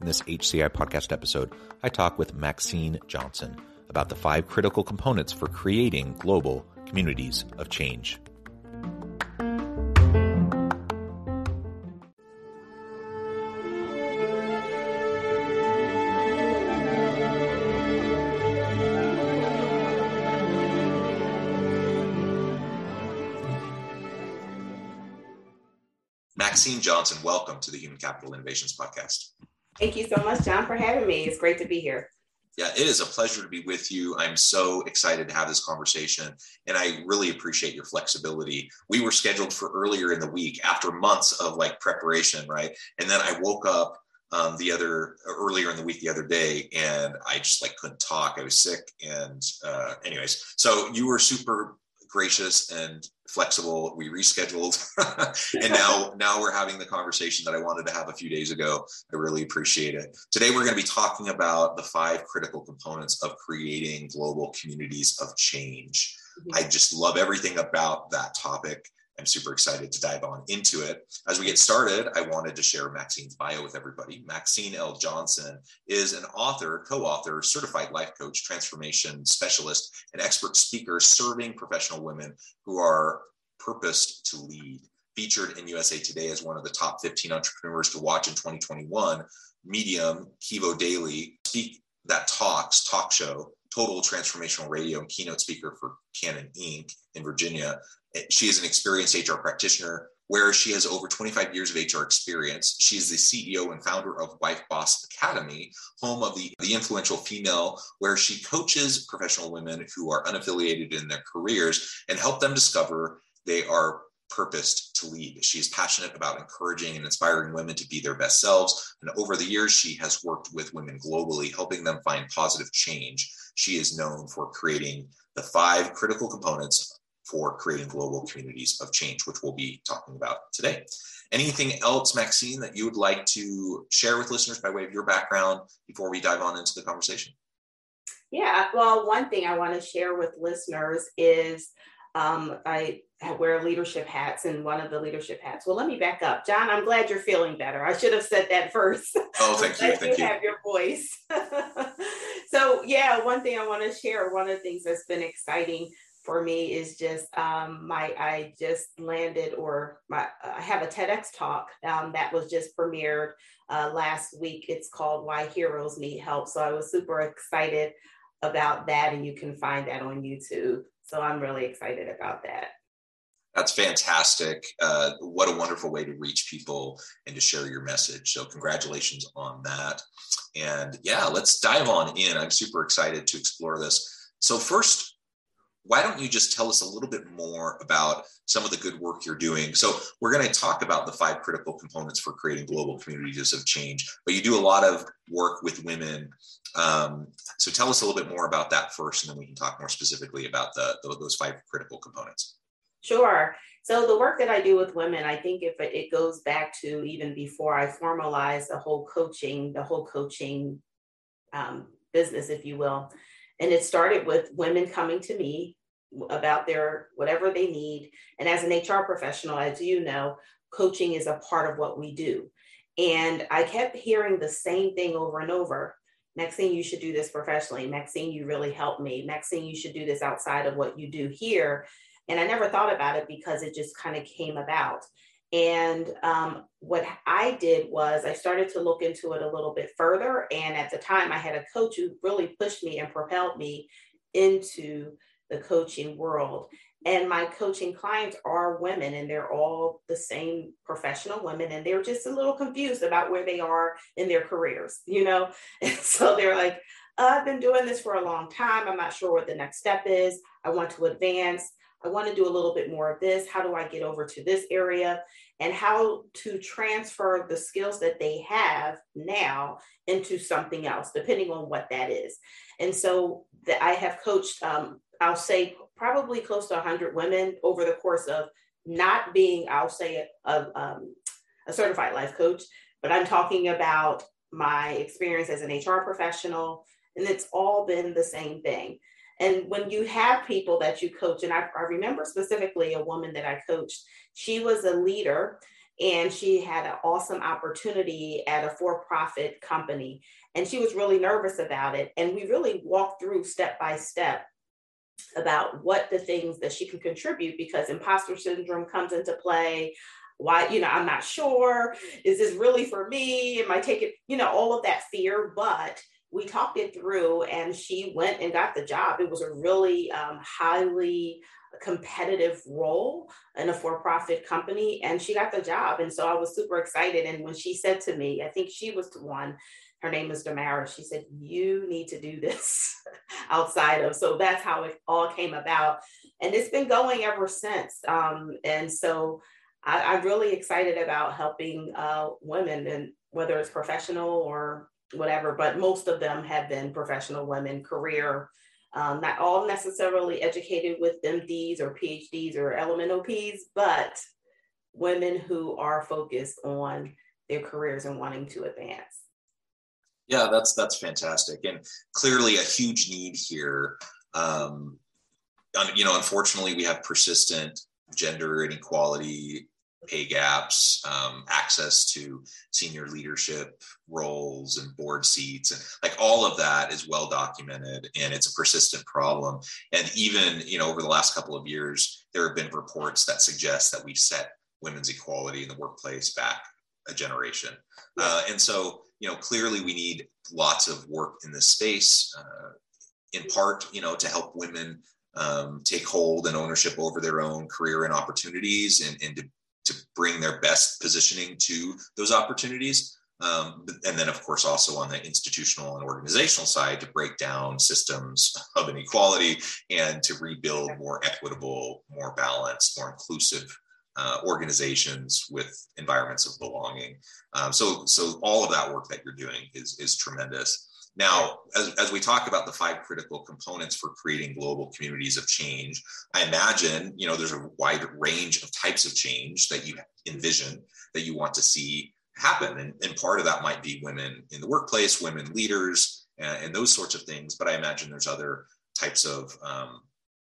In this HCI podcast episode, I talk with Maxine Johnson about the five critical components for creating global communities of change. Maxine Johnson, welcome to the Human Capital Innovations Podcast. Thank you so much, John, for having me. It's great to be here. Yeah, it is a pleasure to be with you. I'm so excited to have this conversation, and I really appreciate your flexibility. We were scheduled for earlier in the week after months of like preparation, right? And then I woke up um, the other earlier in the week the other day, and I just like couldn't talk. I was sick, and uh, anyways, so you were super gracious and flexible. We rescheduled, and now now we're having the conversation that I wanted to have a few days ago. I really appreciate it. Today we're going to be talking about the five critical components of creating global communities of change. Mm-hmm. I just love everything about that topic. I'm super excited to dive on into it. As we get started, I wanted to share Maxine's bio with everybody. Maxine L. Johnson is an author, co author, certified life coach, transformation specialist, and expert speaker serving professional women who are purposed to lead. Featured in USA Today as one of the top 15 entrepreneurs to watch in 2021, Medium, Kivo Daily, Speak That Talks talk show, Total Transformational Radio, and keynote speaker for Canon Inc. in Virginia. She is an experienced HR practitioner where she has over 25 years of HR experience. She is the CEO and founder of Wife Boss Academy, home of the, the influential female, where she coaches professional women who are unaffiliated in their careers and help them discover they are purposed to lead. She is passionate about encouraging and inspiring women to be their best selves. And over the years, she has worked with women globally, helping them find positive change. She is known for creating the five critical components for creating global communities of change, which we'll be talking about today. Anything else, Maxine, that you would like to share with listeners by way of your background before we dive on into the conversation? Yeah, well, one thing I want to share with listeners is um, I wear leadership hats, and one of the leadership hats. Well, let me back up, John. I'm glad you're feeling better. I should have said that first. Oh, thank you. Thank you. Have your voice. so, yeah, one thing I want to share. One of the things that's been exciting for me is just um, my I just landed or my I have a TEDx talk um, that was just premiered uh, last week. It's called Why Heroes Need Help. So I was super excited about that, and you can find that on YouTube. So I'm really excited about that. That's fantastic. Uh, what a wonderful way to reach people and to share your message. So, congratulations on that. And yeah, let's dive on in. I'm super excited to explore this. So, first, why don't you just tell us a little bit more about some of the good work you're doing? So, we're going to talk about the five critical components for creating global communities of change, but you do a lot of work with women. Um, so, tell us a little bit more about that first, and then we can talk more specifically about the, those five critical components. Sure. So, the work that I do with women, I think if it, goes back to even before I formalized the whole coaching, the whole coaching um, business, if you will and it started with women coming to me about their whatever they need. And as an HR professional, as you know, coaching is a part of what we do. And I kept hearing the same thing over and over. Maxine, you should do this professionally. Maxine, you really helped me. Maxine, you should do this outside of what you do here. And I never thought about it because it just kind of came about. And um, what I did was I started to look into it a little bit further. And at the time, I had a coach who really pushed me and propelled me into the coaching world. And my coaching clients are women, and they're all the same professional women, and they're just a little confused about where they are in their careers, you know? And so they're like, I've been doing this for a long time. I'm not sure what the next step is. I want to advance. I want to do a little bit more of this. How do I get over to this area? And how to transfer the skills that they have now into something else, depending on what that is. And so that I have coached, um, I'll say probably close to 100 women over the course of not being, I'll say, a, um, a certified life coach, but I'm talking about my experience as an HR professional, and it's all been the same thing. And when you have people that you coach, and I, I remember specifically a woman that I coached, she was a leader and she had an awesome opportunity at a for profit company. And she was really nervous about it. And we really walked through step by step about what the things that she can contribute because imposter syndrome comes into play why you know i'm not sure is this really for me am i taking you know all of that fear but we talked it through and she went and got the job. It was a really um, highly competitive role in a for-profit company and she got the job. And so I was super excited. And when she said to me, I think she was the one, her name is Damara, she said, you need to do this outside of. So that's how it all came about. And it's been going ever since. Um, and so I, am really excited about helping uh, women and whether it's professional or whatever, but most of them have been professional women, career, um, not all necessarily educated with MDs or PhDs or LMNOPs, but women who are focused on their careers and wanting to advance. Yeah, that's that's fantastic, and clearly a huge need here. Um, you know, unfortunately, we have persistent gender inequality pay gaps, um, access to senior leadership roles and board seats, and like all of that is well documented, and it's a persistent problem. And even you know over the last couple of years, there have been reports that suggest that we've set women's equality in the workplace back a generation. Uh, and so you know clearly we need lots of work in this space. Uh, in part, you know, to help women um, take hold and ownership over their own career and opportunities and, and to to bring their best positioning to those opportunities. Um, and then, of course, also on the institutional and organizational side, to break down systems of inequality and to rebuild more equitable, more balanced, more inclusive uh, organizations with environments of belonging. Um, so, so all of that work that you're doing is is tremendous. Now, as, as we talk about the five critical components for creating global communities of change, I imagine, you know, there's a wide range of types of change that you envision that you want to see happen. And, and part of that might be women in the workplace, women leaders, and, and those sorts of things. But I imagine there's other types of um,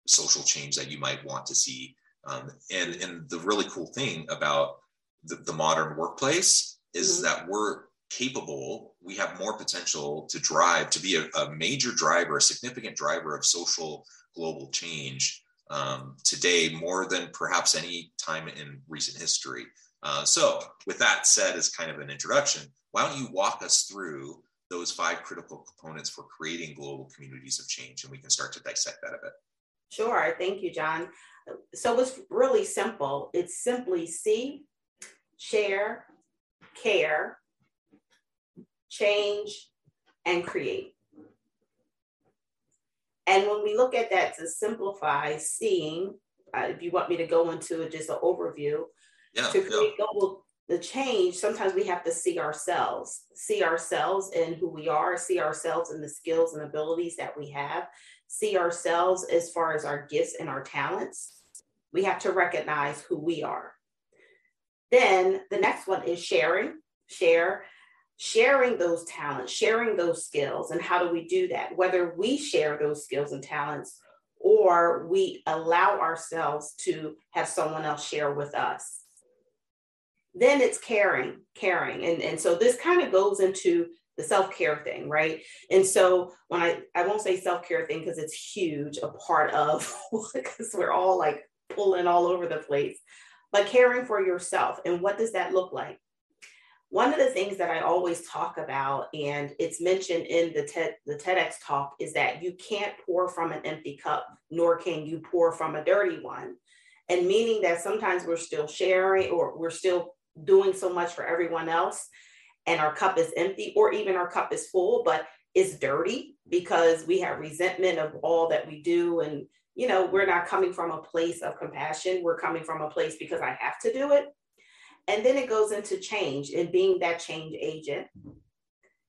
social change that you might want to see. Um, and, and the really cool thing about the, the modern workplace is mm-hmm. that we're capable, we have more potential to drive, to be a, a major driver, a significant driver of social global change um, today more than perhaps any time in recent history. Uh, so, with that said, as kind of an introduction, why don't you walk us through those five critical components for creating global communities of change, and we can start to dissect that a bit. Sure. Thank you, John. So it's really simple. It's simply see, share, care, change, and create. And when we look at that to simplify seeing, uh, if you want me to go into just an overview, yeah, to create yeah. global the change, sometimes we have to see ourselves, see ourselves in who we are, see ourselves in the skills and abilities that we have, see ourselves as far as our gifts and our talents. We have to recognize who we are. Then the next one is sharing, share sharing those talents, sharing those skills. And how do we do that? Whether we share those skills and talents or we allow ourselves to have someone else share with us. Then it's caring, caring. And, and so this kind of goes into the self-care thing, right? And so when I, I won't say self-care thing because it's huge, a part of because we're all like pulling all over the place. but caring for yourself. And what does that look like? One of the things that I always talk about, and it's mentioned in the TED, the TEDx talk, is that you can't pour from an empty cup, nor can you pour from a dirty one. And meaning that sometimes we're still sharing or we're still doing so much for everyone else, and our cup is empty, or even our cup is full, but it's dirty because we have resentment of all that we do and you know, we're not coming from a place of compassion. We're coming from a place because I have to do it. And then it goes into change and being that change agent.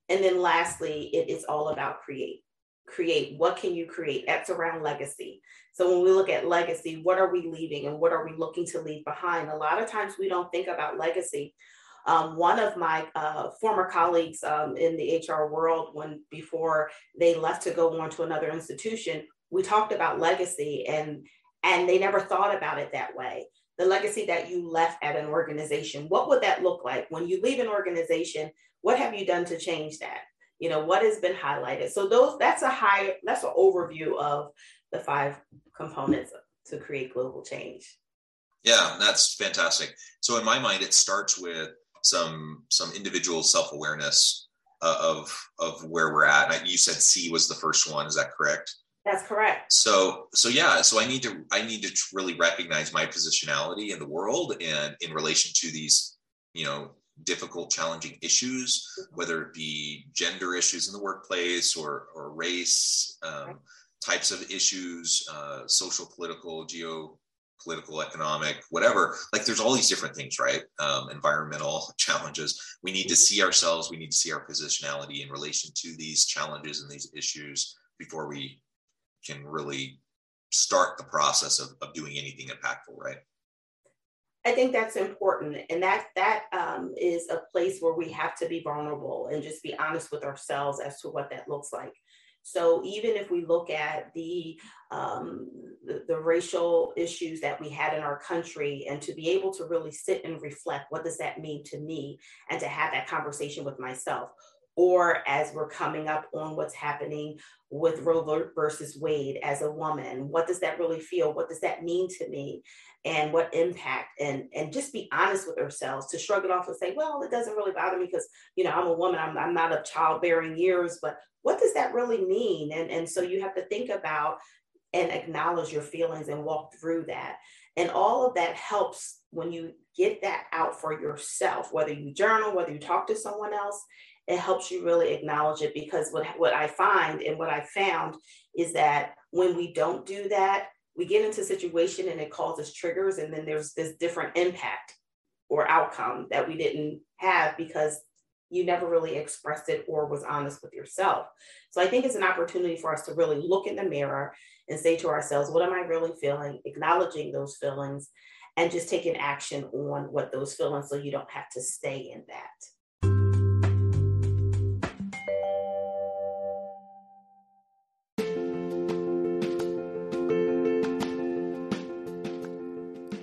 And then lastly, it is all about create. Create. What can you create? That's around legacy. So when we look at legacy, what are we leaving and what are we looking to leave behind? A lot of times we don't think about legacy. Um, one of my uh, former colleagues um, in the HR world, when before they left to go on to another institution, we talked about legacy and and they never thought about it that way the legacy that you left at an organization what would that look like? When you leave an organization what have you done to change that? You know what has been highlighted? So those that's a high that's an overview of the five components to create global change. Yeah that's fantastic. So in my mind it starts with some some individual self-awareness uh, of of where we're at. And you said see was the first one. Is that correct that's correct. So so yeah, so I need to I need to really recognize my positionality in the world and in relation to these, you know, difficult, challenging issues, mm-hmm. whether it be gender issues in the workplace or or race um, types of issues, uh, social, political, geo political, economic, whatever. Like there's all these different things, right? Um, environmental challenges. We need to mm-hmm. see ourselves. We need to see our positionality in relation to these challenges and these issues before we can really start the process of, of doing anything impactful, right? I think that's important, and that that um, is a place where we have to be vulnerable and just be honest with ourselves as to what that looks like. So even if we look at the, um, the, the racial issues that we had in our country, and to be able to really sit and reflect, what does that mean to me, and to have that conversation with myself or as we're coming up on what's happening with Roe versus Wade as a woman. What does that really feel? What does that mean to me? And what impact? And and just be honest with ourselves to shrug it off and say, well, it doesn't really bother me because you know I'm a woman. I'm, I'm not of childbearing years, but what does that really mean? And and so you have to think about and acknowledge your feelings and walk through that. And all of that helps when you get that out for yourself, whether you journal, whether you talk to someone else, it helps you really acknowledge it because what, what I find and what I found is that when we don't do that, we get into a situation and it causes triggers, and then there's this different impact or outcome that we didn't have because you never really expressed it or was honest with yourself. So I think it's an opportunity for us to really look in the mirror and say to ourselves, what am I really feeling? Acknowledging those feelings and just taking action on what those feelings so you don't have to stay in that.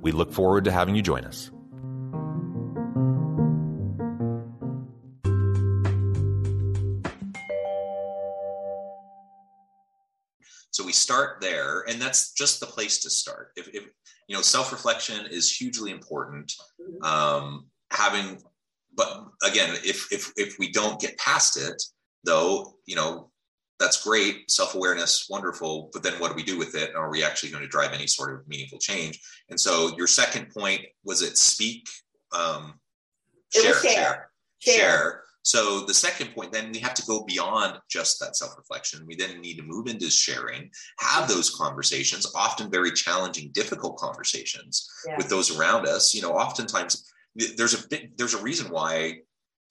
We look forward to having you join us. So we start there, and that's just the place to start. If, if you know, self-reflection is hugely important. Mm-hmm. Um, having, but again, if if if we don't get past it, though, you know, that's great, self-awareness, wonderful. But then what do we do with it? Are we actually going to drive any sort of meaningful change? And so your second point was it speak, um, share, share, share, share. So the second point, then we have to go beyond just that self-reflection. We then need to move into sharing, have those conversations, often very challenging, difficult conversations yeah. with those around us. You know, oftentimes there's a bit, there's a reason why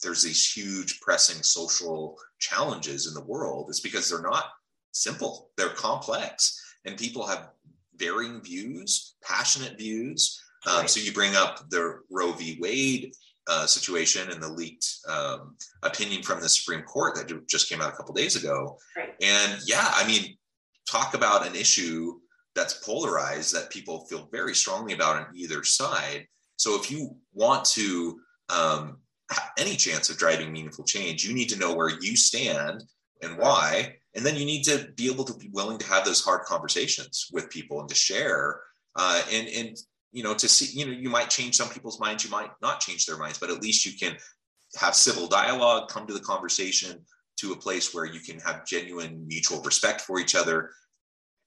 there's these huge pressing social challenges in the world. It's because they're not simple; they're complex, and people have varying views, passionate views. Um, right. So you bring up the Roe v. Wade uh, situation and the leaked um, opinion from the Supreme Court that just came out a couple days ago. Right. And yeah, I mean, talk about an issue that's polarized that people feel very strongly about on either side. So if you want to um, any chance of driving meaningful change, you need to know where you stand and why. And then you need to be able to be willing to have those hard conversations with people and to share uh, and, and you know, to see, you know, you might change some people's minds, you might not change their minds, but at least you can have civil dialogue, come to the conversation to a place where you can have genuine mutual respect for each other.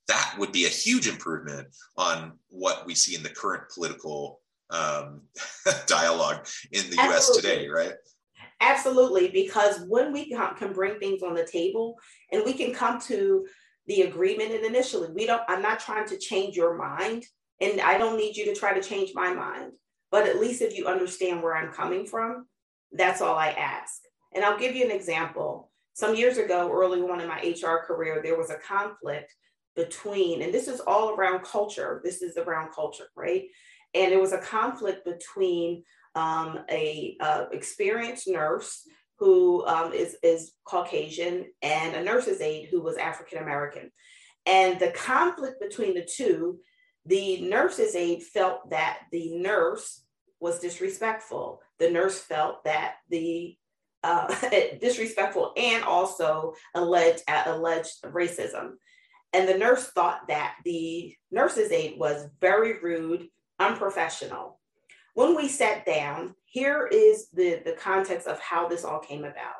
That would be a huge improvement on what we see in the current political um, dialogue in the Absolutely. US today, right? Absolutely, because when we can bring things on the table and we can come to the agreement, and initially, we don't, I'm not trying to change your mind. And I don't need you to try to change my mind. But at least if you understand where I'm coming from, that's all I ask. And I'll give you an example. Some years ago, early on in my HR career, there was a conflict between, and this is all around culture. This is around culture, right? And it was a conflict between um, a experienced nurse who um, is is Caucasian and a nurse's aide who was African American. And the conflict between the two the nurse's aide felt that the nurse was disrespectful. The nurse felt that the uh, disrespectful and also alleged uh, alleged racism. And the nurse thought that the nurse's aide was very rude, unprofessional. When we sat down, here is the, the context of how this all came about.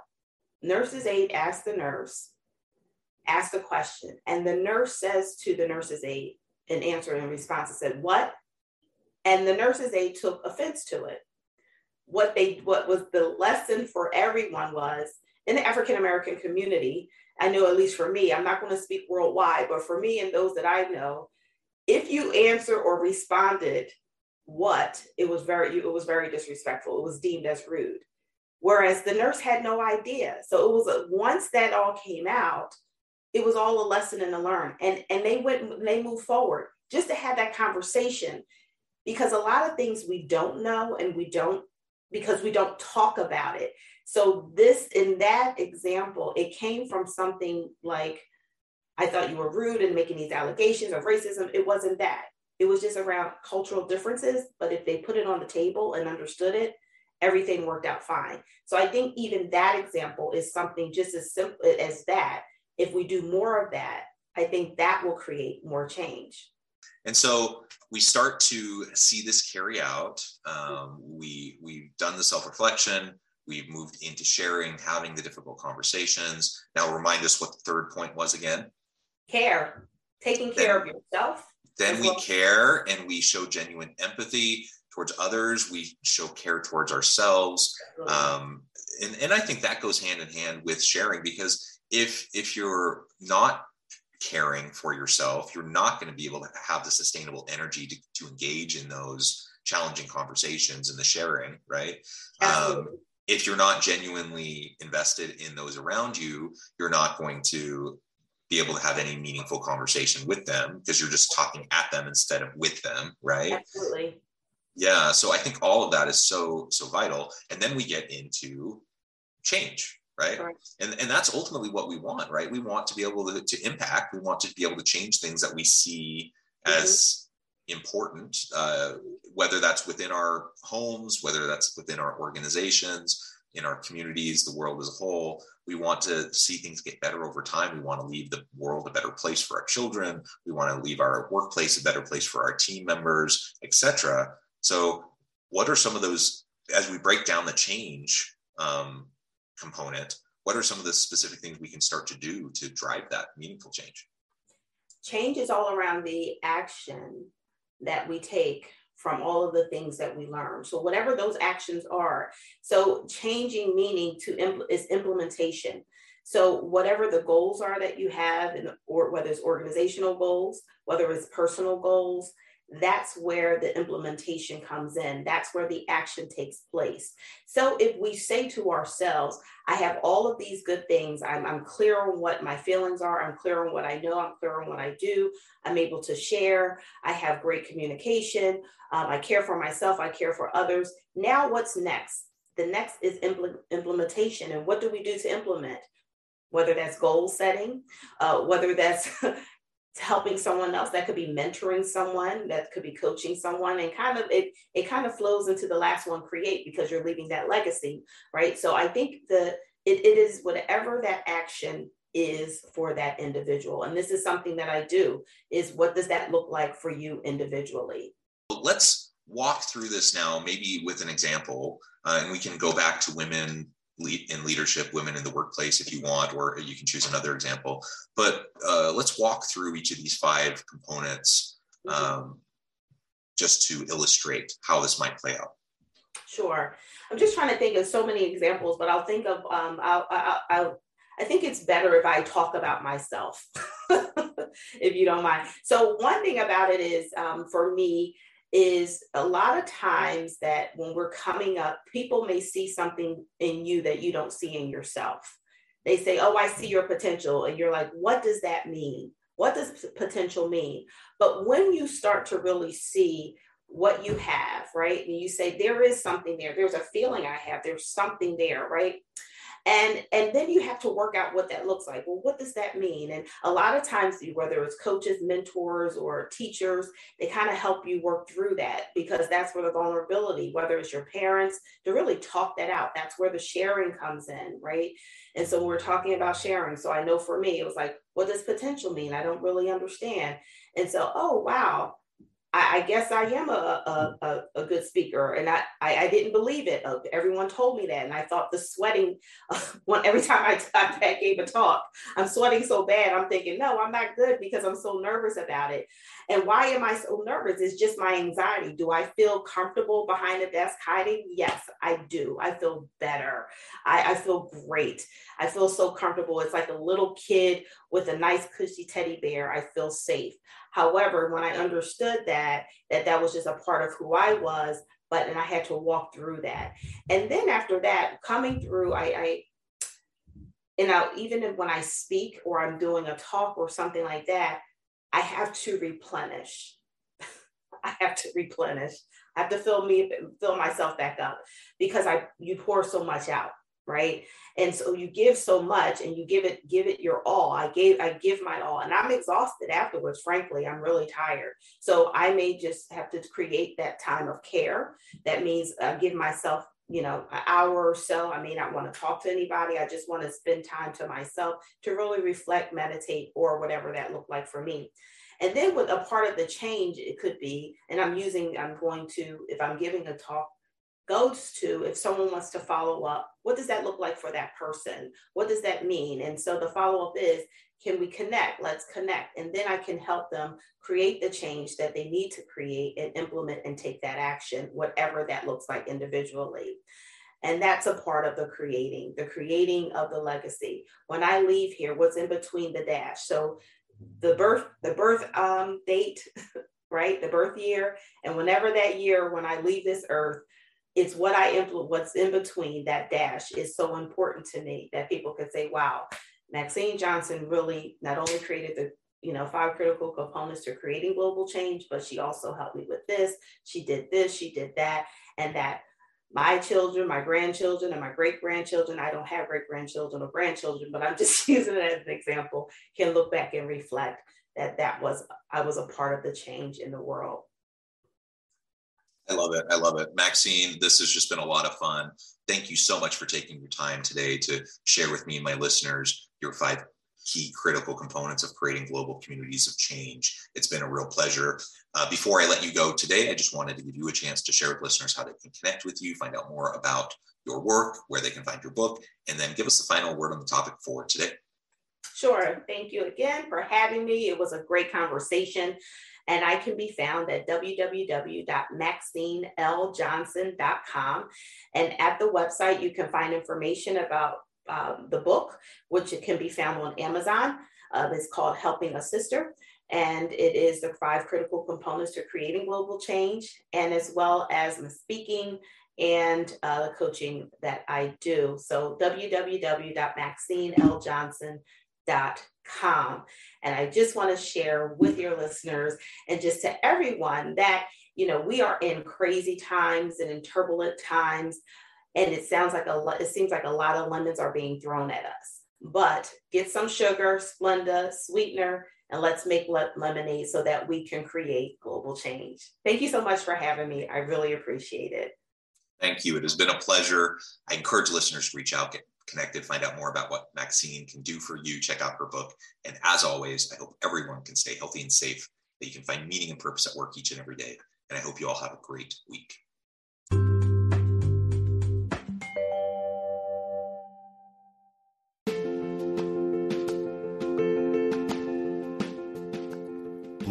Nurse's aide asked the nurse, asked a question, and the nurse says to the nurse's aide, an answer in response and said, What? And the nurses aide took offense to it. What they what was the lesson for everyone was in the African American community, I know at least for me, I'm not going to speak worldwide, but for me and those that I know, if you answer or responded what, it was very it was very disrespectful. It was deemed as rude. Whereas the nurse had no idea. So it was a, once that all came out, it was all a lesson and a learn and and they went they moved forward just to have that conversation because a lot of things we don't know and we don't because we don't talk about it so this in that example it came from something like i thought you were rude and making these allegations of racism it wasn't that it was just around cultural differences but if they put it on the table and understood it everything worked out fine so i think even that example is something just as simple as that if we do more of that, I think that will create more change. And so we start to see this carry out. Um, we we've done the self reflection. We've moved into sharing, having the difficult conversations. Now, remind us what the third point was again. Care, taking care then, of yourself. Then we well. care and we show genuine empathy towards others. We show care towards ourselves. Um, and, and I think that goes hand in hand with sharing because if if you're not caring for yourself you're not going to be able to have the sustainable energy to, to engage in those challenging conversations and the sharing right um, if you're not genuinely invested in those around you you're not going to be able to have any meaningful conversation with them because you're just talking at them instead of with them right absolutely yeah so i think all of that is so so vital and then we get into change right? And, and that's ultimately what we want, right? We want to be able to, to impact, we want to be able to change things that we see mm-hmm. as important, uh, whether that's within our homes, whether that's within our organizations, in our communities, the world as a whole. We want to see things get better over time. We want to leave the world a better place for our children. We want to leave our workplace a better place for our team members, etc. So, what are some of those as we break down the change um, component? What are some of the specific things we can start to do to drive that meaningful change? Change is all around the action that we take from all of the things that we learn. So whatever those actions are, so changing meaning to impl- is implementation. So whatever the goals are that you have, and or whether it's organizational goals, whether it's personal goals, that's where the implementation comes in. That's where the action takes place. So if we say to ourselves, I have all of these good things, I'm, I'm clear on what my feelings are, I'm clear on what I know, I'm clear on what I do, I'm able to share, I have great communication, um, I care for myself, I care for others. Now, what's next? The next is impl- implementation. And what do we do to implement? Whether that's goal setting, uh, whether that's helping someone else that could be mentoring someone that could be coaching someone and kind of it it kind of flows into the last one create because you're leaving that legacy right? So i think the it, it is whatever that action is for that individual and this is something that i do is what does that look like for you individually? Let's walk through this now maybe with an example uh, and we can go back to women lead in leadership, women in the workplace, if you want, or you can choose another example. But uh, let's walk through each of these five components um, just to illustrate how this might play out. Sure. I'm just trying to think of so many examples, but I'll think of, um, I'll, I'll, I'll I think it's better if I talk about myself, if you don't mind. So, one thing about it is um, for me, is a lot of times that when we're coming up, people may see something in you that you don't see in yourself. They say, Oh, I see your potential. And you're like, What does that mean? What does potential mean? But when you start to really see what you have, right? And you say, There is something there, there's a feeling I have, there's something there, right? And and then you have to work out what that looks like. Well what does that mean? And a lot of times whether it's coaches mentors or teachers they kind of help you work through that because that's where the vulnerability whether it's your parents to really talk that out. That's where the sharing comes in right? And so we're talking about sharing so i know for me it was like what does potential mean? I don't really understand. And so oh wow I, I guess I am a, a, a, good speaker. And I, I, I, didn't believe it. Uh, everyone told me that. And I thought the sweating, every time I, I gave a talk, I'm sweating so bad. I'm thinking, no, I'm not good because I'm so nervous about it. And why am I so nervous? It's just my anxiety. Do I feel comfortable behind a desk hiding? Yes, I do. I feel better. I, I feel great. I feel so comfortable. It's like a little kid with a nice cushy teddy bear. I feel safe. However, when I understood that, that that was just a part of who I was, but and I had to walk through that. And then after that, coming through, I, I you know, even when I speak or I'm doing a talk or something like that, I have to replenish. I have to replenish. I have to fill me, fill myself back up because I you pour so much out right? And so you give so much and you give it give it your all. I gave i give my all and i'm exhausted afterwards frankly i'm really tired. So i may just have to create that time of care. That means uh, give myself you know an hour or so. I may not want to talk to anybody. I just want to spend time to myself to really reflect meditate or whatever that looked like for me. And then with a part of the change it could be and i'm using i'm going to if i'm giving a talk goes to if someone wants to follow up what does that look like for that person? What does that mean? And so the follow up is can we connect? Let's connect. And then i can help them create the change that they need to create and implement and take that action whatever that looks like individually. And that's a part of the creating the creating of the legacy. When i leave here what's in between the dash? So the birth the birth um, date right? The birth year. And whenever that year when i leave this earth it's what I implement, what's in between that dash is so important to me that people could say, wow, Maxine Johnson really not only created the you know five critical components to creating global change, but she also helped me with this. She did this, she did that, and that my children, my grandchildren, and my great grandchildren, I don't have great grandchildren or grandchildren, but I'm just using it as an example, can look back and reflect that that was, I was a part of the change in the world. I love it. I love it. Maxine, this has just been a lot of fun. Thank you so much for taking your time today to share with me and my listeners your five key critical components of creating global communities of change. It's been a real pleasure. Uh, before I let you go today, I just wanted to give you a chance to share with listeners how they can connect with you, find out more about your work, where they can find your book, and then give us the final word on the topic for today. Sure. Thank you again for having me. It was a great conversation. And I can be found at www.maxineLjohnson.com. And at the website, you can find information about um, the book, which can be found on Amazon. Uh, it's called Helping a Sister. And it is the five critical components to creating global change, and as well as the speaking and uh, the coaching that I do. So www.maxineLjohnson.com. And I just want to share with your listeners and just to everyone that, you know, we are in crazy times and in turbulent times and it sounds like a lot it seems like a lot of lemons are being thrown at us. But get some sugar splenda sweetener and let's make lemonade so that we can create global change. Thank you so much for having me. I really appreciate it. Thank you. It has been a pleasure. I encourage listeners to reach out get connected find out more about what maxine can do for you check out her book. And as always i hope everyone can stay healthy and safe that you can find meaning and purpose at work each and every day. And i hope you all have a great week.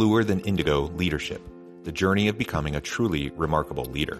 Bluer Than Indigo Leadership The Journey of Becoming a Truly Remarkable Leader.